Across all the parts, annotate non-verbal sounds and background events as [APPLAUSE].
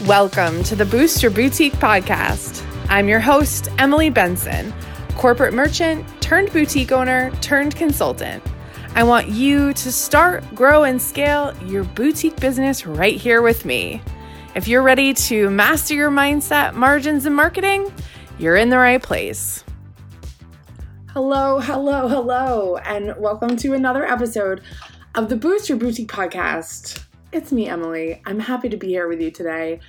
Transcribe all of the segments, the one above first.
Welcome to the Boost Your Boutique podcast. I'm your host, Emily Benson, corporate merchant turned boutique owner turned consultant. I want you to start, grow, and scale your boutique business right here with me. If you're ready to master your mindset, margins, and marketing, you're in the right place. Hello, hello, hello, and welcome to another episode of the Boost Your Boutique podcast. It's me, Emily. I'm happy to be here with you today.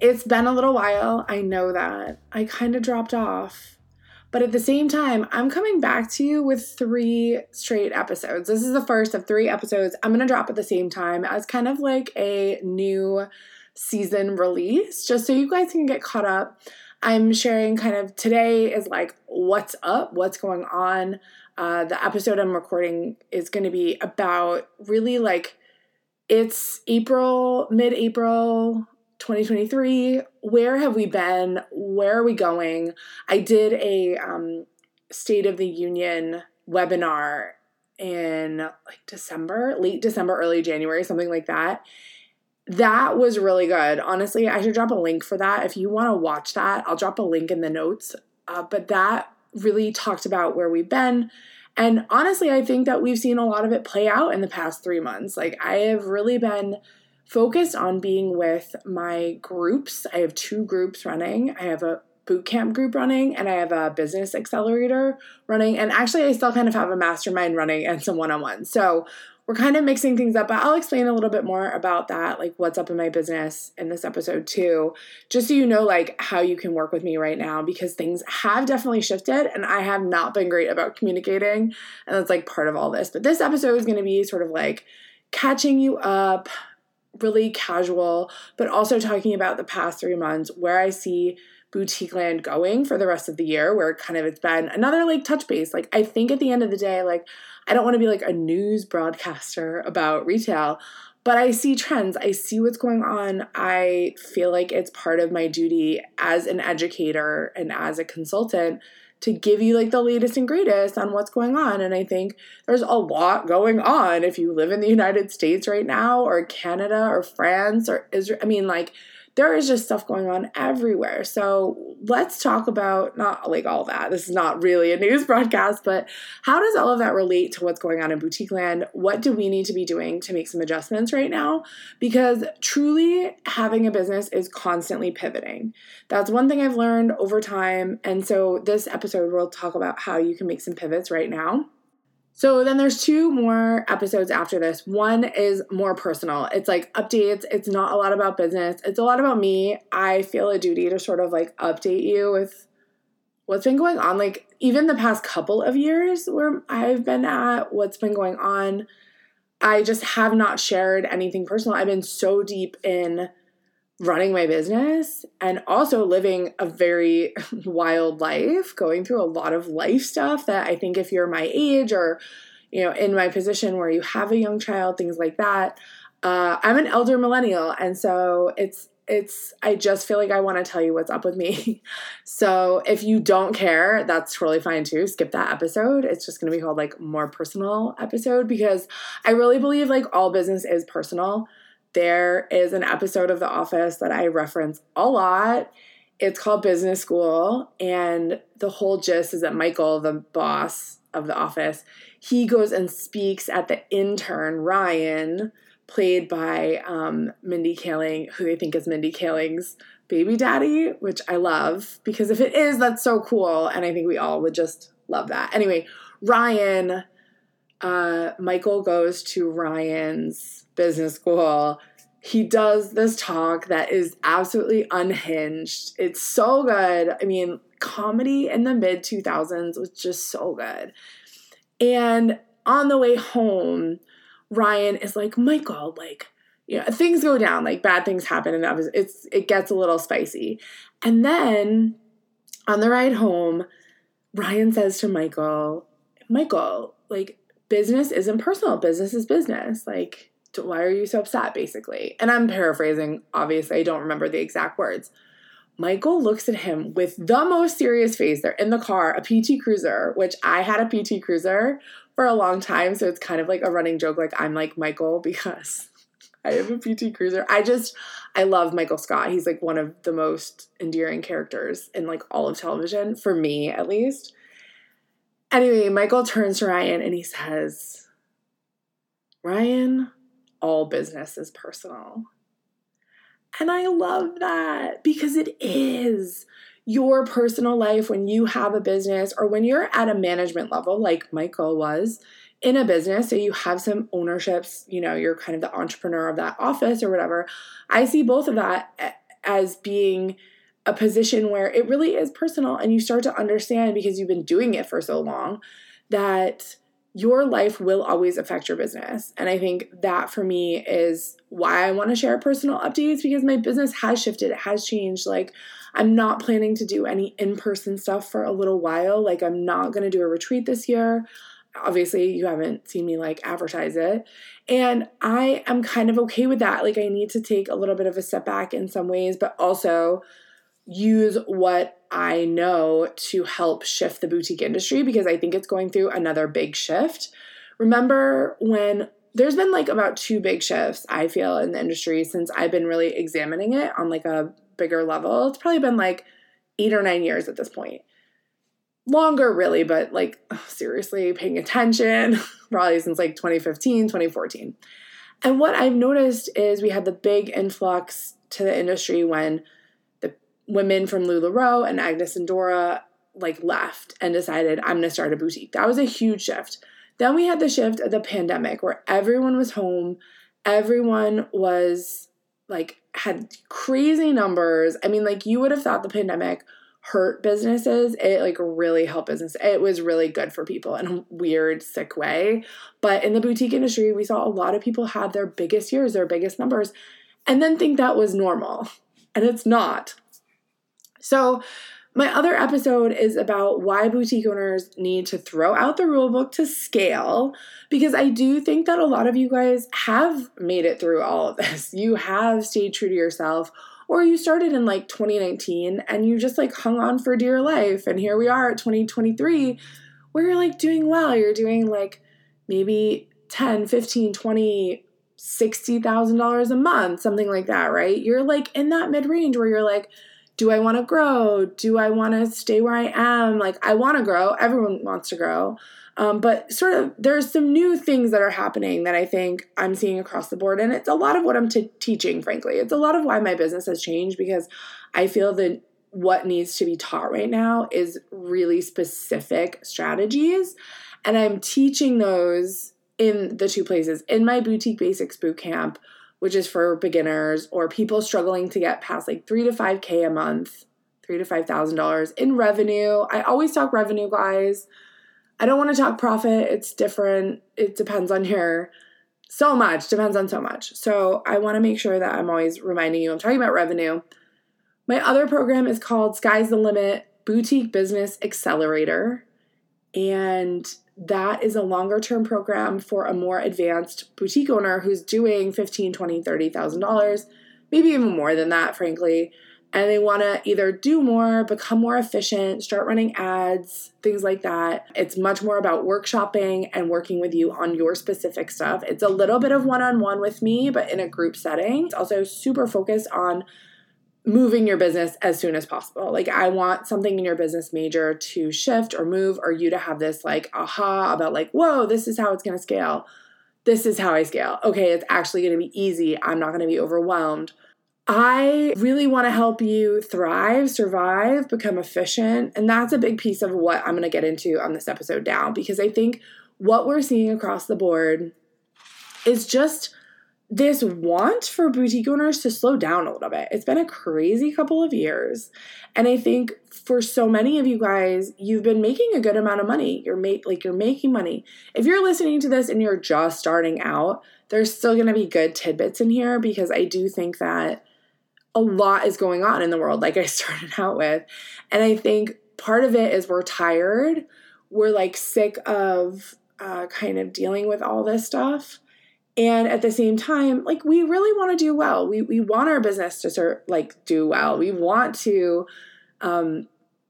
It's been a little while. I know that. I kind of dropped off. But at the same time, I'm coming back to you with three straight episodes. This is the first of three episodes I'm going to drop at the same time as kind of like a new season release, just so you guys can get caught up. I'm sharing kind of today is like what's up, what's going on. Uh, the episode I'm recording is going to be about really like it's April, mid April 2023. Where have we been? Where are we going? I did a um, State of the Union webinar in like December, late December, early January, something like that. That was really good. Honestly, I should drop a link for that. If you want to watch that, I'll drop a link in the notes. Uh, but that really talked about where we've been, and honestly, I think that we've seen a lot of it play out in the past three months. Like, I have really been focused on being with my groups. I have two groups running. I have a boot camp group running and I have a business accelerator running. And actually, I still kind of have a mastermind running and some one on one. So, we're kind of mixing things up, but I'll explain a little bit more about that, like what's up in my business in this episode too, just so you know like how you can work with me right now because things have definitely shifted and I have not been great about communicating and that's like part of all this. But this episode is going to be sort of like catching you up, really casual, but also talking about the past 3 months where I see boutique land going for the rest of the year where kind of it's been another like touch base. Like i think at the end of the day like i don't want to be like a news broadcaster about retail but i see trends. I see what's going on. I feel like it's part of my duty as an educator and as a consultant to give you like the latest and greatest on what's going on. And I think there's a lot going on if you live in the United States right now, or Canada, or France, or Israel. I mean, like, there is just stuff going on everywhere. So let's talk about not like all that. This is not really a news [LAUGHS] broadcast, but how does all of that relate to what's going on in boutique land? What do we need to be doing to make some adjustments right now? Because truly having a business is constantly pivoting. That's one thing I've learned over time. And so this episode we'll talk about how you can make some pivots right now. So then there's two more episodes after this. One is more personal. It's like updates. It's not a lot about business. It's a lot about me. I feel a duty to sort of like update you with what's been going on like even the past couple of years where I've been at, what's been going on. I just have not shared anything personal. I've been so deep in running my business and also living a very [LAUGHS] wild life, going through a lot of life stuff that I think if you're my age or, you know, in my position where you have a young child, things like that, uh, I'm an elder millennial. And so it's, it's, I just feel like I want to tell you what's up with me. [LAUGHS] so if you don't care, that's totally fine too. Skip that episode. It's just going to be called like more personal episode because I really believe like all business is personal there is an episode of The Office that I reference a lot. It's called Business School, and the whole gist is that Michael, the boss of The Office, he goes and speaks at the intern Ryan, played by um, Mindy Kaling, who they think is Mindy Kaling's baby daddy, which I love because if it is, that's so cool, and I think we all would just love that. Anyway, Ryan, uh, Michael goes to Ryan's business school, he does this talk that is absolutely unhinged. It's so good. I mean, comedy in the mid 2000s was just so good. And on the way home, Ryan is like, Michael, like, you know, things go down, like bad things happen, and that was it's it gets a little spicy. And then on the ride home, Ryan says to Michael, Michael, like, business isn't personal, business is business. Like, why are you so upset basically and i'm paraphrasing obviously i don't remember the exact words michael looks at him with the most serious face they're in the car a pt cruiser which i had a pt cruiser for a long time so it's kind of like a running joke like i'm like michael [LAUGHS] because I have a PT Cruiser. I just, I love Michael Scott. He's like one of the most endearing characters in like all of television, for me at least. Anyway, Michael turns to Ryan and he says, Ryan, all business is personal. And I love that because it is your personal life when you have a business or when you're at a management level, like Michael was in a business. So you have some ownerships, you know, you're kind of the entrepreneur of that office or whatever. I see both of that as being a position where it really is personal and you start to understand because you've been doing it for so long that your life will always affect your business. And I think that for me is why I want to share personal updates because my business has shifted, it has changed. Like, I'm not planning to do any in person stuff for a little while. Like, I'm not going to do a retreat this year. Obviously, you haven't seen me like advertise it. And I am kind of okay with that. Like, I need to take a little bit of a step back in some ways, but also use what I know to help shift the boutique industry because I think it's going through another big shift. Remember when there's been like about two big shifts I feel in the industry since I've been really examining it on like a bigger level. It's probably been like 8 or 9 years at this point. Longer really, but like seriously paying attention [LAUGHS] probably since like 2015, 2014. And what I've noticed is we had the big influx to the industry when women from LuLaRoe and Agnes and Dora like left and decided I'm going to start a boutique. That was a huge shift. Then we had the shift of the pandemic where everyone was home, everyone was like had crazy numbers. I mean, like you would have thought the pandemic hurt businesses. It like really helped business. It was really good for people in a weird, sick way. But in the boutique industry, we saw a lot of people have their biggest years, their biggest numbers, and then think that was normal. And it's not. So, my other episode is about why boutique owners need to throw out the rule book to scale because I do think that a lot of you guys have made it through all of this. [LAUGHS] You have stayed true to yourself or you started in like 2019 and you just like hung on for dear life and here we are at 2023 where you're like doing well. You're doing like maybe 10, 15, 20 $60,000 a month, something like that, right? You're like in that mid range where you're like do I want to grow? Do I want to stay where I am? Like, I want to grow. Everyone wants to grow. Um, but sort of, there's some new things that are happening that I think I'm seeing across the board. And it's a lot of what I'm t- teaching, frankly. It's a lot of why my business has changed because I feel that what needs to be taught right now is really specific strategies. And I'm teaching those in the two places in my boutique basics boot camp which is for beginners or people struggling to get past like three to five K a month, three to five thousand dollars in revenue. I always talk revenue, guys. I don't want to talk profit. It's different. It depends on your so much, depends on so much. So I want to make sure that I'm always reminding you I'm talking about revenue. My other program is called Sky's the Limit Boutique Business Accelerator. And that is a longer term program for a more advanced boutique owner who's doing 15 20 30000 dollars maybe even more than that frankly. And they want to either do more become more efficient start running ads things like that. It's much more about workshopping and working with you on your specific stuff. It's a little bit of one-on-one with me but in a group setting. It's also super focused on moving your business as soon as possible. Like, I want something in your business major to shift or move, or you to have this like aha about, like, whoa, this is how it's going to scale. This is how I scale. Okay, it's actually going to be easy. I'm not going to be overwhelmed. I really want to help you thrive, survive, become efficient. And that's a big piece of what I'm going to get into on this episode now because I think what we're seeing across the board is just this want for boutique owners to slow down a little bit. It's been a crazy couple of years. And I think for so many of you guys, you've been making a good amount of money. You're make like you're making money. If you're listening to this and you're just starting out, there's still going to be good tidbits in here because I do think that a lot is going on in the world like I [LAUGHS] started out with. And I think part of it is we're tired. We're like sick of uh, kind of dealing with all this stuff and at the same time like we really want to do well. We, we want our business to serve like do well. We want to um,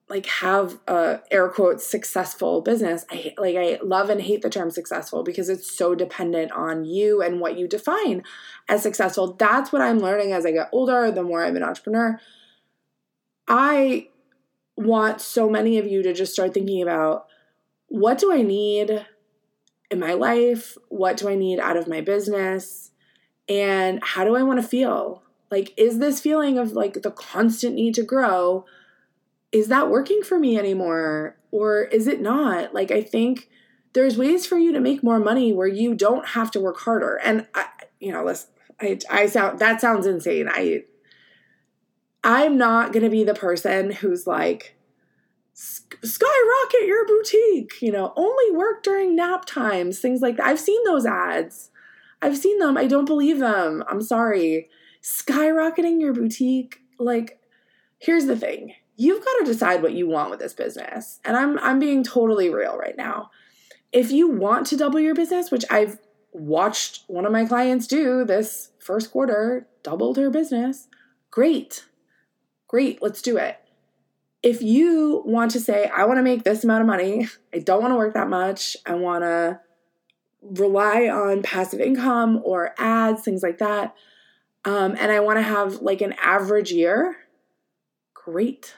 like have a air quotes successful business. I like i love and hate the term successful because it's so dependent on you and what you define as successful. That's what i'm learning as i get older the more i'm an entrepreneur. I want so many of you to just start thinking about what do i need in my life what do i need out of my business and how do i want to feel like is this feeling of like the constant need to grow is that working for me anymore or is it not? Like, I think there's ways for you to make more money where you don't have to work harder. And I, you know, listen, I, I sound that sounds insane. I, I'm not gonna be the person who's like, skyrocket your boutique. You know, only work during nap times, things like that. I've seen those ads. I've seen them. I don't believe them. I'm sorry. Skyrocketing your boutique, like, here's the thing you've got to decide what you want with this business. And I'm I'm being totally real right now. If you want to double your business, which I've watched one of my clients do this first quarter, doubled her business, great. Great, let's do it. If you want to say, I want to make this amount of money, I don't want to work that much, I want to rely on passive income or ads, things like that, um, and I want to have like an average year, great.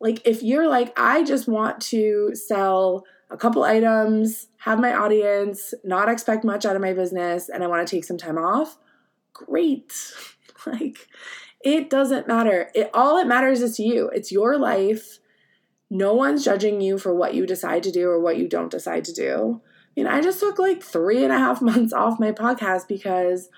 Like, if you're like, I just want to sell a couple items, have my audience, not expect much out of my business, and I want to take some time off, great. [LAUGHS] like, it doesn't matter. It all it matters is you. It's your life. No one's judging you for what you decide to do or what you don't decide to do. I mean, I just took like three and a half [LAUGHS] months off my podcast because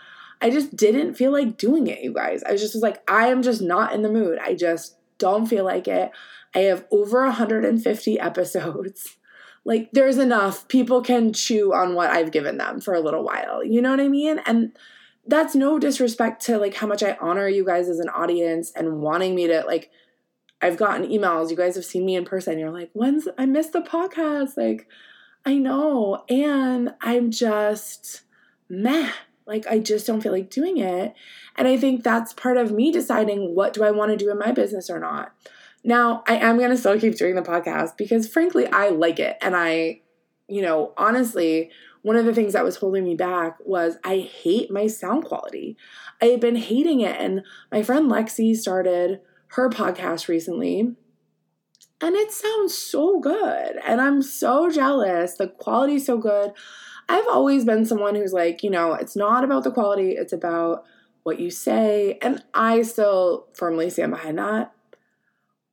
I just didn't feel like doing it, you guys. I just was like, I am just not in the mood. I just don't feel like it. I have over 150 [LAUGHS] episodes. Like, there's enough. People can chew on what I've given them for a little while. You know what I mean? And that's no disrespect to like how much I honor you guys as an audience and wanting me to like I've gotten emails. You guys have seen me in person. You're like, when's I missed the podcast? Like, I know. And I'm just meh. Like I just don't feel like doing it. And I think that's part of me deciding what do I want to do in my business or not. Now, I am going to still keep doing the podcast because frankly, I like it. And I, you know, honestly, one of the things that was holding me back was I hate my sound quality. I had been hating it. And my friend Lexi started her podcast recently. And it sounds so good. And I'm so jealous. The quality's so good. I've always been someone who's like, you know, it's not about the quality, it's about what you say. And I still firmly stand behind that.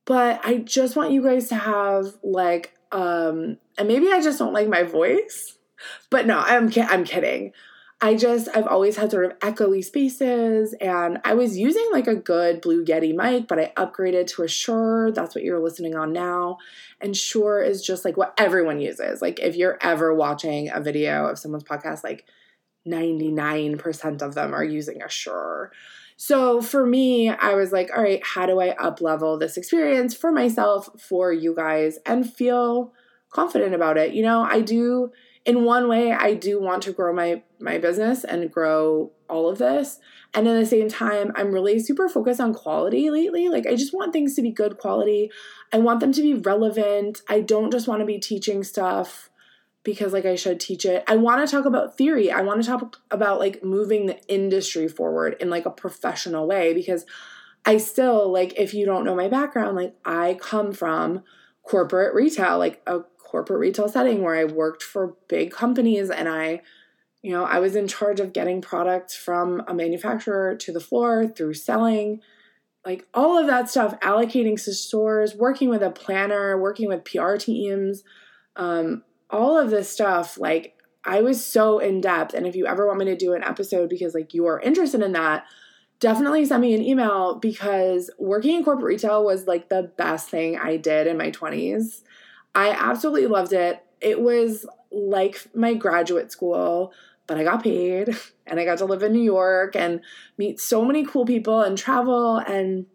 But I just want you guys to have like, um, and maybe I just don't like my voice. But no, I'm I'm kidding. I just, I've always had sort of echoey spaces, and I was using like a good Blue Yeti mic, but I upgraded to a Shure. That's what you're listening on now. And Shure is just like what everyone uses. Like, if you're ever watching a video of someone's podcast, like 99% of them are using a Shure. So for me, I was like, all right, how do I up level this experience for myself, for you guys, and feel confident about it? You know, I do in one way i do want to grow my my business and grow all of this. And at the same time i'm really super focused on quality lately. Like i just want things to be good quality. I want them to be relevant. I don't just want to be teaching stuff because like i should teach it. I want to talk about theory. I want to talk about like moving the industry forward in like a professional way because i still like if you don't know my background like i come from corporate retail like a corporate retail setting where I worked for big companies and I you know, I was in charge of getting products from a manufacturer to the floor through selling, like all of that stuff, allocating to stores, working with a planner, working with PR teams, um, all of this stuff. Like, I was so in depth. And if you ever want me to do an episode because, like, you are interested in that, definitely send me an email because working in corporate retail was like the best thing I did in my 20s. I absolutely loved it. It was like my graduate school, but I got paid [LAUGHS] and I got to live in New York and meet so many cool people and travel. And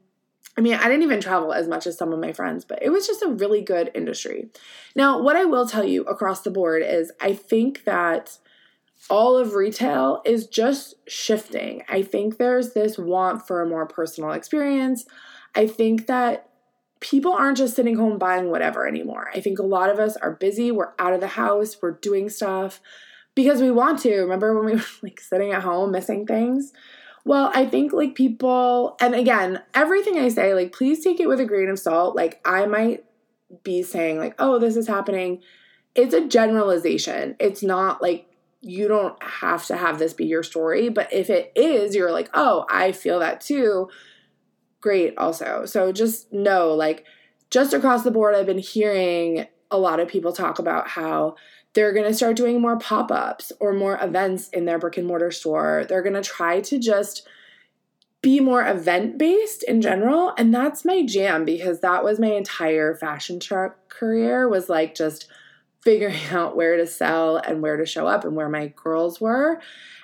I mean, I didn't even travel as much as some of my friends, but it was just a really good industry. Now, what I will tell you across the board is I think that all of retail is just shifting. I think there's this want for a more personal experience. I think that people aren't just sitting home buying whatever anymore. I think a lot of us are busy, we're out of the house, we're doing stuff because we want to. Remember when we [LAUGHS] were like sitting at home missing things? Well, I think like people, and again, everything I say, like, please take it with a grain of salt. Like, I might be saying, like, oh, this is happening. It's a generalization. It's not like you don't have to have this be your story. But if it is, you're like, oh, I feel that too. Great, also. So just know, like, just across the board, I've been hearing a lot of people talk about how they're going to start doing more pop ups or more events in their brick and mortar store. They're going to try to just be more event based in general. And that's my jam because that was my entire fashion truck career was like just figuring [LAUGHS] out where to sell and where to show up and where my girls were.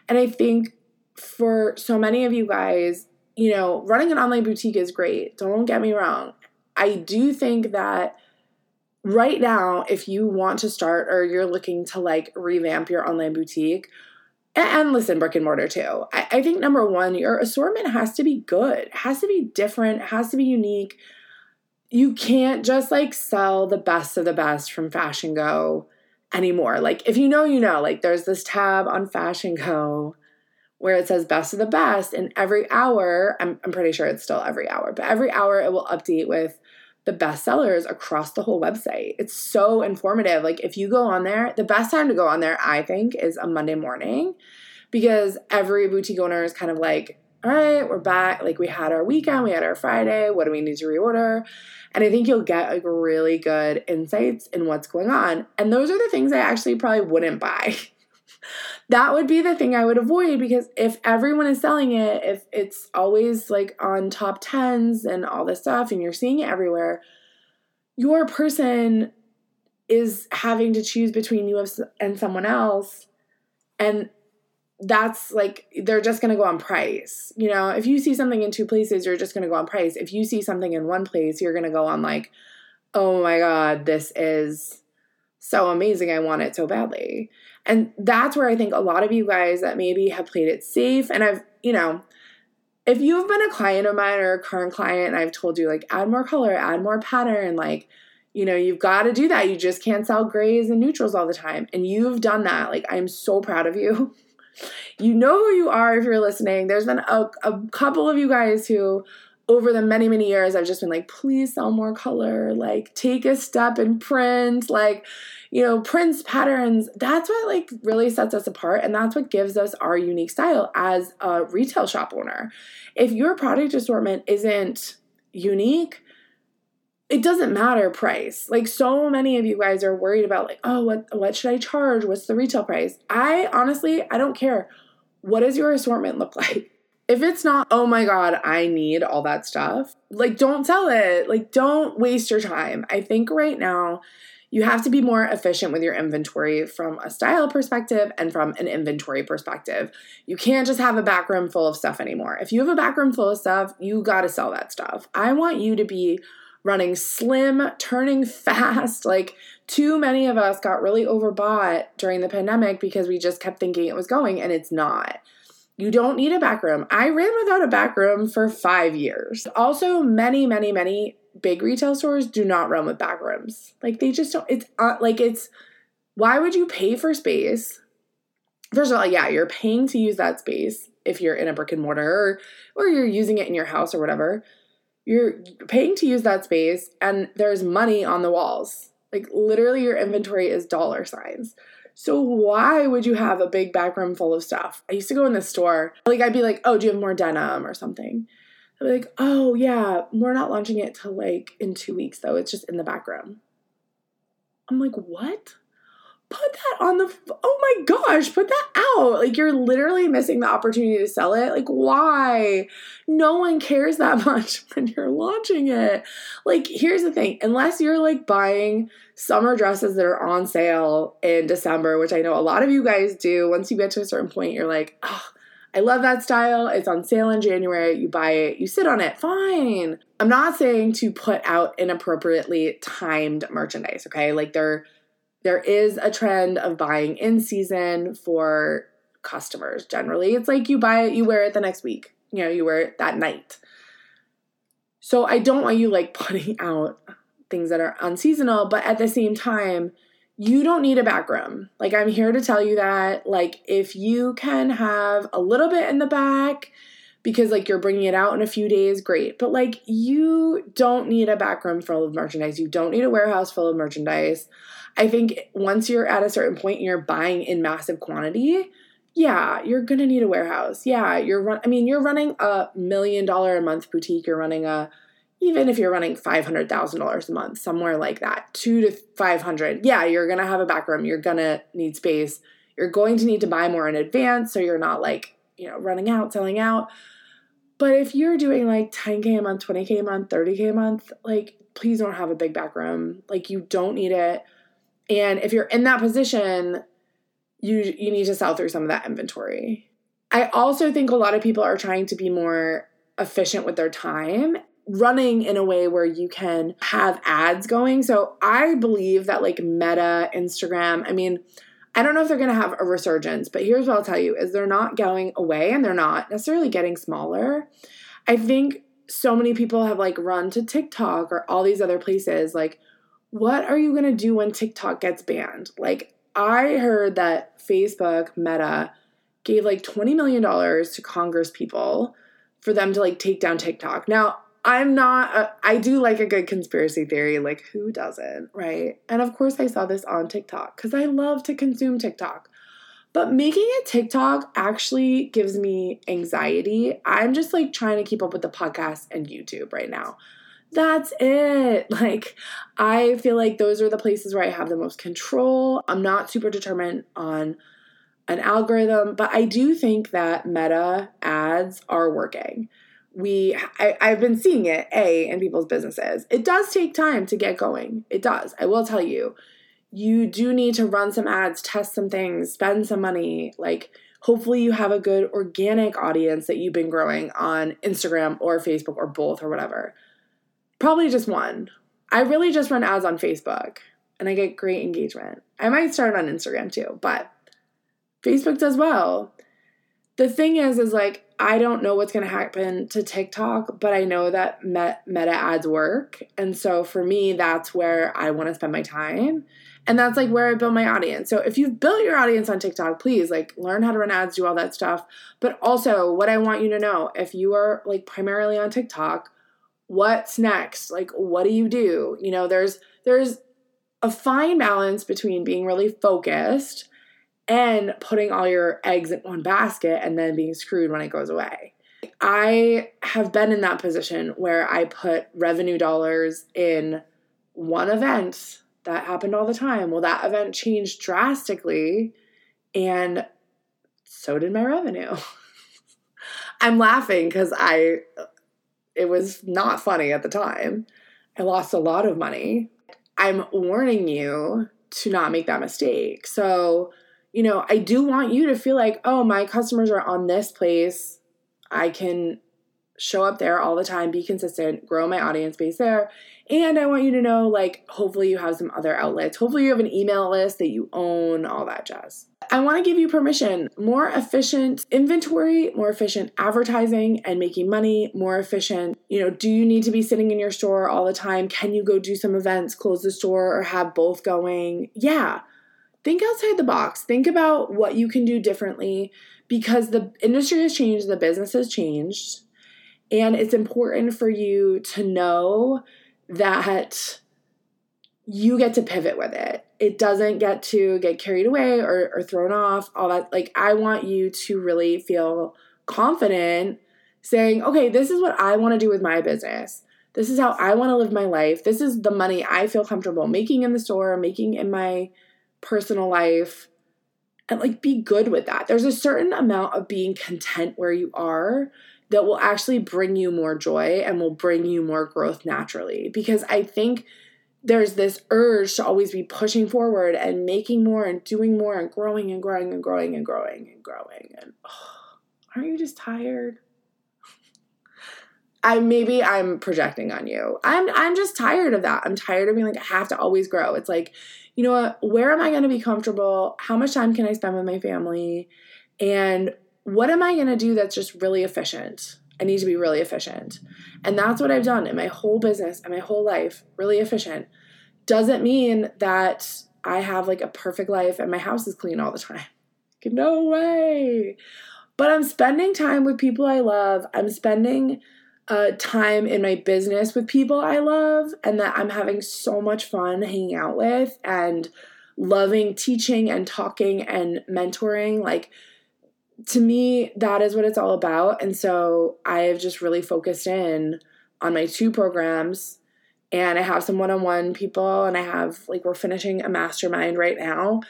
And I think for so many of you guys, you know, running an online boutique is great. Don't get me wrong. I do think that right now, if you want to start or you're looking to like revamp your online boutique, and, listen, brick and mortar too. I, I think number one, your assortment has to be good, has to be different, has to be unique. You can't just like sell the best of the best from Fashion Go anymore. Like, if you know, you know, like there's this tab on Fashion Go where it says best of the best, and every hour, I'm, I'm pretty sure it's still every hour, but every hour it will update with the best sellers across the whole website. It's so informative. Like if you go on there, the best time to go on there, I think, is a Monday morning because every boutique owner is kind of like, all right, we're back. Like we had our weekend, we had our Friday. What do we need to reorder? And I think you'll get like really good insights in what's going on. And those are the things I actually probably wouldn't buy. [LAUGHS] that would be the thing I would avoid because if everyone is selling it, if it's always like on top 10s and all this stuff and you're seeing it everywhere, your person is having to choose between you and someone else. And that's like they're just going to go on price. You know, if you see something in two places, you're just going to go on price. If you see something in one place, you're going to go on like, "Oh my god, this is so amazing. I want it so badly." And that's where I think a lot of you guys that maybe have played it safe and I've, you know, if you've been a client of mine or a current client and I've told you like add more color, add more pattern, like, you know, you've got to do that. You just can't sell grays and neutrals all the time. And you've done that. Like, I'm so proud of you. [LAUGHS] you know who you are if you're listening. There's been a, a couple of you guys who over the many many years i've just been like please sell more color like take a step and print like you know prints patterns that's what like really sets us apart and that's what gives us our unique style as a retail shop owner. If your product assortment isn't unique it doesn't matter price. Like so many of you guys are worried about like oh what what should i charge? What's the retail price? I honestly i don't care. What does your assortment look [LAUGHS] like? If it's not, oh my God, I need all that stuff, like don't sell it. Like don't waste your time. I think right now you have to be more efficient with your inventory from a style perspective and from an inventory perspective. You can't just have a back room full of stuff anymore. If you have a back room full of stuff, you got to sell that stuff. I want you to be running slim, turning [LAUGHS] fast. Like, too many of us got really overbought during the pandemic because we just kept thinking it was going and it's not. You don't need a back room. I ran without a back room for five years. Also, many, many, many big retail stores do not run with back rooms. Like they just don't. It's uh, like it's. Why would you pay for space? First of all, yeah, you're paying to use that space if you're in a brick and mortar or, or you're using it in your house or whatever. You're paying to use that space, and there's money on the walls. Like literally, your inventory is dollar signs. So why would you have a big back room full of stuff? I used to go in the store, like I'd be like, "Oh, do you have more denim or something?" Be like, "Oh yeah, we're not launching it till like in two weeks though. It's just in the background. I'm like, "What?" put that on the oh my gosh put that out like you're literally missing the opportunity to sell it like why no one cares that [LAUGHS] much when you're launching it like here's the thing unless you're like buying summer dresses that are on sale in december which i know a lot of you guys do once you get to a certain point you're like oh I love that style. It's on sale in January. You buy it, you sit on it, fine. I'm not saying to put out inappropriately timed merchandise, okay? Like there there is a trend of buying in season for customers generally. It's like you buy it, you wear it the next week. You know, you wear it that night. So I don't want you like [LAUGHS] putting out things that are unseasonal, but at the same time, you don't need a back room. Like I'm here to tell you that like if you can have a little bit in the back because like you're bringing it out in a few days, great. But like you don't need a back room full of merchandise. You don't need a warehouse full of merchandise. I think once you're at a certain point and you're buying in massive quantity, yeah, you're gonna need a warehouse. Yeah, you're run. I mean, you're running a million dollar a month boutique. You're running a even if you're running $500,000 a month, somewhere like that, two to 500, yeah, you're gonna have a back room. You're gonna need space. You're going to need to buy more in advance so you're not like, you know, running out, selling out. But if you're doing like 10K a month, 20K a month, 30K a month, like, please don't have a big back room. Like, you don't need it. And if you're in that position, you you need to sell through some of that inventory. I also think a lot of people are trying to be more efficient with their time running in a way where you can have ads going. So I believe that like Meta, Instagram, I mean, I don't know if they're going to have a resurgence, but here's what I'll tell you is they're not going away and they're not necessarily getting smaller. I think so many people have like run to TikTok or all these other places like what are you going to do when TikTok gets banned? Like I heard that Facebook Meta gave like 20 million dollars to Congress people for them to like take down TikTok. Now, I'm not, a, I do like a good conspiracy theory. Like, who doesn't, right? And of course, I saw this on TikTok because I love to consume TikTok. But making a TikTok actually gives me anxiety. I'm just like trying to keep up with the podcast and YouTube right now. That's it. [LAUGHS] Like, I feel like those are the places where I have the most control. I'm not super determined on an algorithm, but I do think that meta ads are working we I, i've been seeing it a in people's businesses. It does take time to get going. It does i will tell you. You do need to run some ads test some things spend some money. Like hopefully you have a good organic audience that you've been growing on instagram or facebook or both or whatever. Probably just one. I really just run ads on facebook and i get great engagement. I might start on instagram too but facebook does well. The thing is is like I don't know what's going to happen to TikTok, but I know that meta ads work. And so for me, that's where I want to spend my time. And that's like where I build my audience. So if you've built your audience on TikTok, please like learn how to run ads, do all that stuff. But also, what I want you to know if you are like primarily on TikTok, what's next? Like what do you do? You know, there's there's a fine balance between being really focused and putting all your eggs in one basket and then being screwed when it goes away. I have been in that position where I put revenue dollars in one event that happened all the time. Well, that event changed drastically, and so did my revenue. [LAUGHS] I'm laughing because I, it was not funny at the time. I lost a lot of money. I'm warning you to not make that mistake. So, you know, I do want you to feel like, oh, my customers are on this place. I can show up there all the time, be consistent, grow my audience base there. And I want you to know, like, hopefully you have some other outlets. Hopefully you have an email list that you own, all that jazz. I want to give you permission. More efficient inventory, more efficient advertising and making money, more efficient. You know, do you need to be sitting in your store all the time? Can you go do some events, close the store, or have both going? Yeah think outside the box. Think about what you can do differently because the industry has changed, the business has changed, and it's important for you to know that you get to pivot with it. It doesn't get to get carried away or, or thrown off, all that. Like, I want you to really feel confident saying, okay, this is what I want to do with my business. This is how I want to live my life. This is the money I feel comfortable making in the store, making in my personal life and like be good with that. There's a certain amount of being content where you are that will actually bring you more joy and will bring you more growth naturally because I think there's this urge to always be pushing forward and making more and doing more and growing and growing and growing and growing and growing and oh, aren't you just tired? [LAUGHS] I maybe I'm projecting on you. I'm I'm just tired of that. I'm tired of being like I have to always grow. It's like you know what, where am I going to be comfortable? How much time can I spend with my family? And what am I going to do that's just really efficient? I need to be really efficient. And that's what I've done in my whole business and my whole life, really efficient. Doesn't mean that I have like a perfect life and my house is clean all the time. [LAUGHS] No way. But I'm spending time with people I love. I'm spending uh, time in my business with people I love and that I'm having so much fun hanging out with and loving teaching and talking and mentoring. Like, to me, that is what it's all about. And so I have just really focused in on my two programs and I have some one on one people and I have like we're finishing a mastermind right now.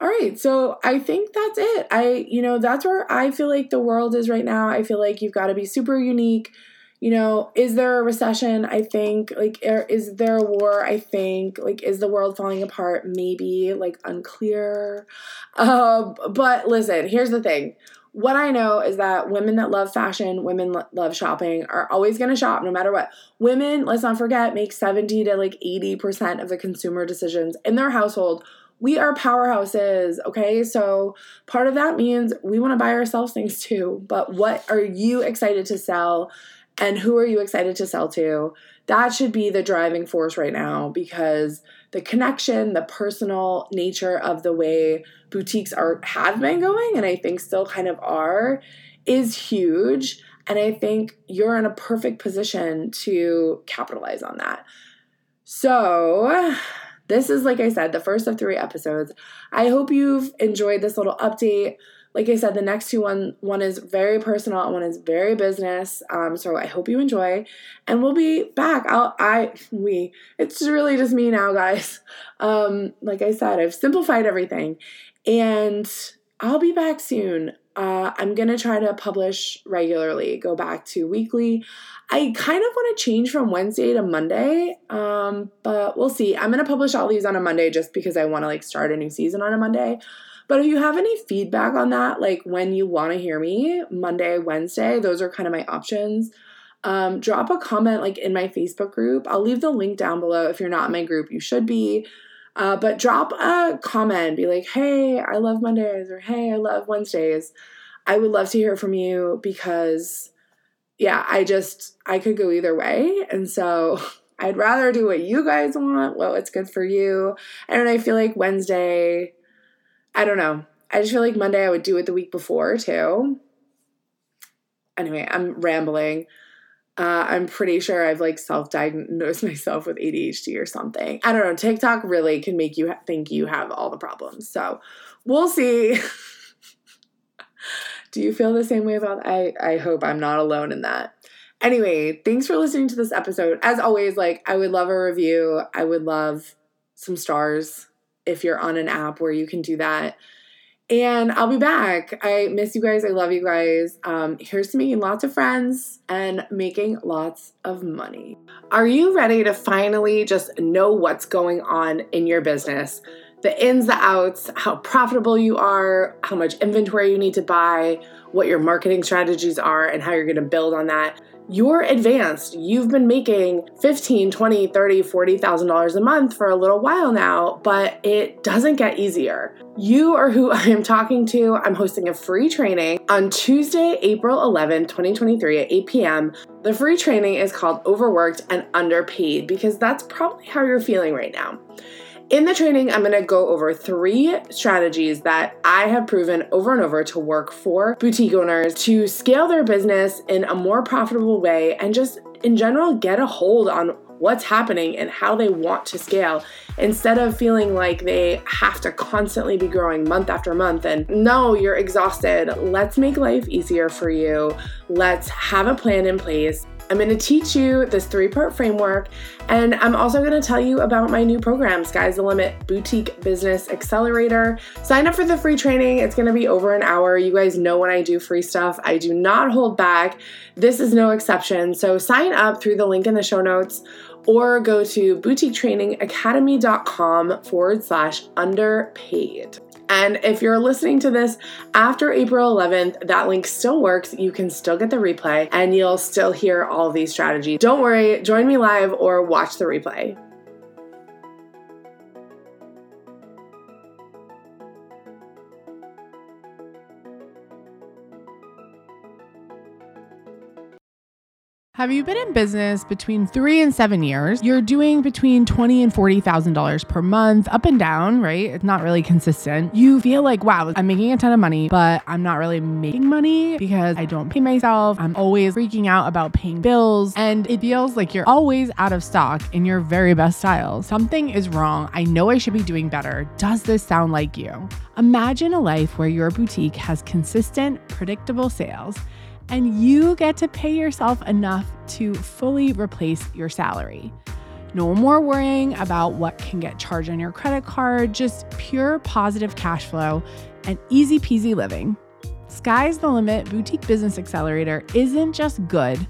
All right, so I think that's it. I, you know, that's where I feel like the world is right now. I feel like you've got to be super unique you know, is there a recession? I think. Like, er, is there a war? I think. Like, is the world falling apart? Maybe. Like, unclear. Um, but listen, here's the thing. What I know is that women that love fashion, women love shopping, are always going to shop no matter what. Women, let's not forget, make 70 to like 80% of the consumer decisions in their household we are powerhouses, okay? So part of that means we want to buy ourselves things too. But what are you excited to sell? And who are you excited to sell to? That should be the driving force right now because the connection, the personal nature of the way boutiques are have been going and I think still kind of are is huge and I think you're in a perfect position to capitalize on that. So, this is like I said, the first of 3 episodes. I hope you've enjoyed this little update like I said, the next two one one is very personal and one is very business. Um, so I hope you enjoy, and we'll be back. I'll I [LAUGHS] we it's really just me now, guys. [LAUGHS] Um, like I said, I've simplified everything, and I'll be back soon. Uh, I'm gonna try to publish regularly, go back to weekly. I kind of want to change from Wednesday to Monday, um, but we'll see. I'm gonna publish all these on a Monday just because I want to like start a new season on a Monday. But if you have any feedback on that, like when you want to hear me, Monday, Wednesday, those are kind of my options. Um, drop a comment like in my Facebook group. I'll leave the link down below. If you're not in my group, you should be. Uh, but drop a comment, be like, hey, I love Mondays, or hey, I love Wednesdays. I would love to hear from you because, yeah, I just, I could go either way. And so [LAUGHS] I'd rather do what you guys want, well, what's good for you. And I feel like Wednesday, I don't know. I just feel like Monday I would do it the week before too. Anyway, I'm rambling. Uh, I'm pretty sure I've like self diagnosed [LAUGHS] myself with ADHD or something. I don't know. TikTok really can make you think you have all the problems. So we'll see. [LAUGHS] Do you feel the same way about I I hope I'm not alone in that. Anyway, thanks for listening to this episode. As always, like I would love a review. I would love some stars if you're on an app where you can do that. And I'll be back. I miss you guys. I love you guys. Um, here's to making lots of friends and making lots of money. Are you ready to finally just know what's going on in your business? The ins, the outs, how profitable you are, how much inventory you need to buy, what your marketing strategies are, and how you're going to build on that you're advanced. You've been making 15, 20, 30, 40,000 dollars a month for a little while now, but it doesn't get easier. You are who [LAUGHS] I am talking to. I'm hosting a free training on Tuesday, April 11, 2023 at 8 p.m. The free training is called Overworked and Underpaid because that's probably how you're feeling right now. In the training, I'm gonna go over three strategies that I have proven over and over to work for boutique owners to scale their business in a more profitable way and just in general get a hold on what's happening and how they want to scale instead of feeling like they have to constantly be growing month after month and no, you're exhausted. Let's make life easier for you. Let's have a plan in place I'm going to teach you this three part framework, and I'm also going to tell you about my new program, Sky's the Limit Boutique Business Accelerator. Sign up for the free training. It's going to be over an hour. You guys know when I do free stuff, I do not hold back. This is no exception. So sign up through the link in the show notes or go to boutiquetrainingacademy.com forward slash underpaid. And if you're listening to this after April 11th, that link still works. You can still get the replay and you'll still hear all these strategies. Don't worry, join me live or watch the replay. Have you been in business between three and seven years? You're doing between twenty and forty thousand dollars per month, up and down, right? It's not really consistent. You feel like, wow, I'm making a ton of money, but I'm not really making money because I don't pay myself. I'm always freaking out about paying bills, and it feels like you're always out of stock in your very best style. Something is wrong. I know I should be doing better. Does this sound like you? Imagine a life where your boutique has consistent, predictable sales and you get to pay yourself enough to fully replace your salary. No more worrying about what can get charged on your credit card, just pure positive cash flow and easy peasy living. Sky's the Limit Boutique Business Accelerator isn't just good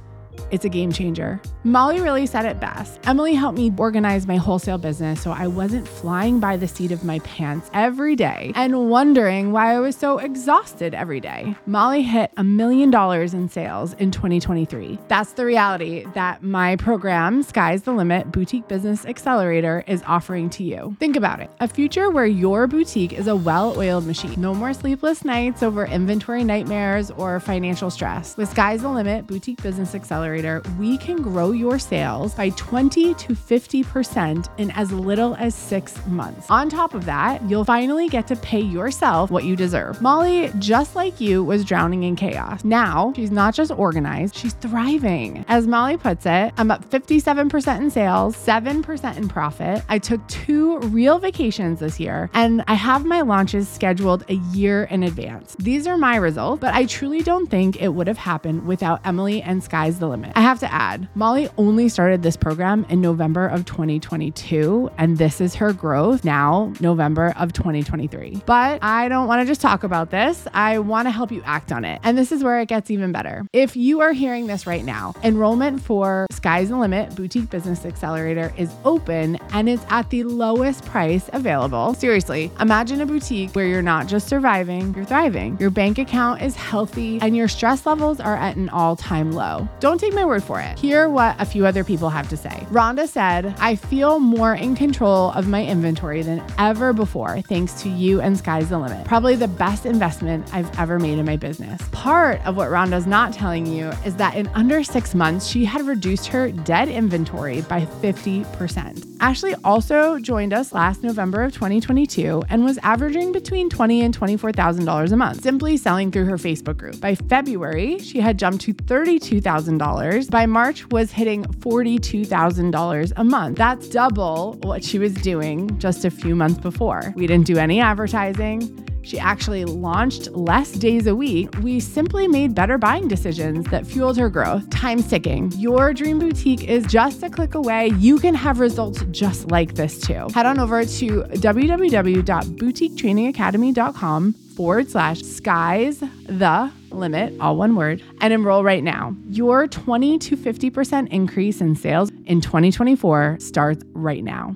it's a game changer. Molly really said it best. Emily helped me organize my wholesale business so I wasn't flying by the seat of my pants every day and wondering why I was so exhausted every day. Molly hit a million dollars in sales in 2023. That's the reality that my program, Sky's the Limit Boutique Business Accelerator, is offering to you. Think about it a future where your boutique is a well oiled machine. No more sleepless nights over inventory nightmares or financial stress. With Sky's the Limit Boutique Business Accelerator, Accelerator, we can grow your sales by 20 to 50% in as little as six months. On top of that, you'll finally get to pay yourself what you deserve. Molly, just like you, was drowning in chaos. Now, she's not just organized, she's thriving. As Molly puts it, I'm up 57% in sales, 7% in profit. I took two real vacations this year, and I have my launches scheduled a year in advance. These are my results, but I truly don't think it would have happened without Emily and Sky's the Limit limit. I have to add, Molly only started this program in November of 2022, and this is her growth now, November of 2023. But I don't want to just talk about this. I want to help you act on it. And this is where it gets even better. If you are hearing this right now, enrollment for Sky's the Limit Boutique Business Accelerator is open and it's at the lowest price available. Seriously, imagine a boutique where you're not just surviving, you're thriving. Your bank account is healthy and your stress levels are at an all time low. Don't take my word for it. Hear what a few other people have to say. Rhonda said, I feel more in control of my inventory than ever before, thanks to you and Sky's the Limit. Probably the best investment I've ever made in my business. Part of what Rhonda's not telling you is that in under six months, she had reduced her dead inventory by 50%. Ashley also joined us last November of 2022 and was averaging between 20 and $24,000 a month, simply selling through her Facebook group. By February, she had jumped to $32,000 by March was hitting $42,000 a month. That's double what she was doing just a few months before. We didn't do any advertising. She actually launched less days a week. We simply made better buying decisions that fueled her growth. Time ticking. Your dream boutique is just a click away. You can have results just like this too. Head on over to www.boutiquetrainingacademy.com forward slash skies the limit, all one word, and enroll right now. Your 20 to 50% increase in sales in 2024 starts right now.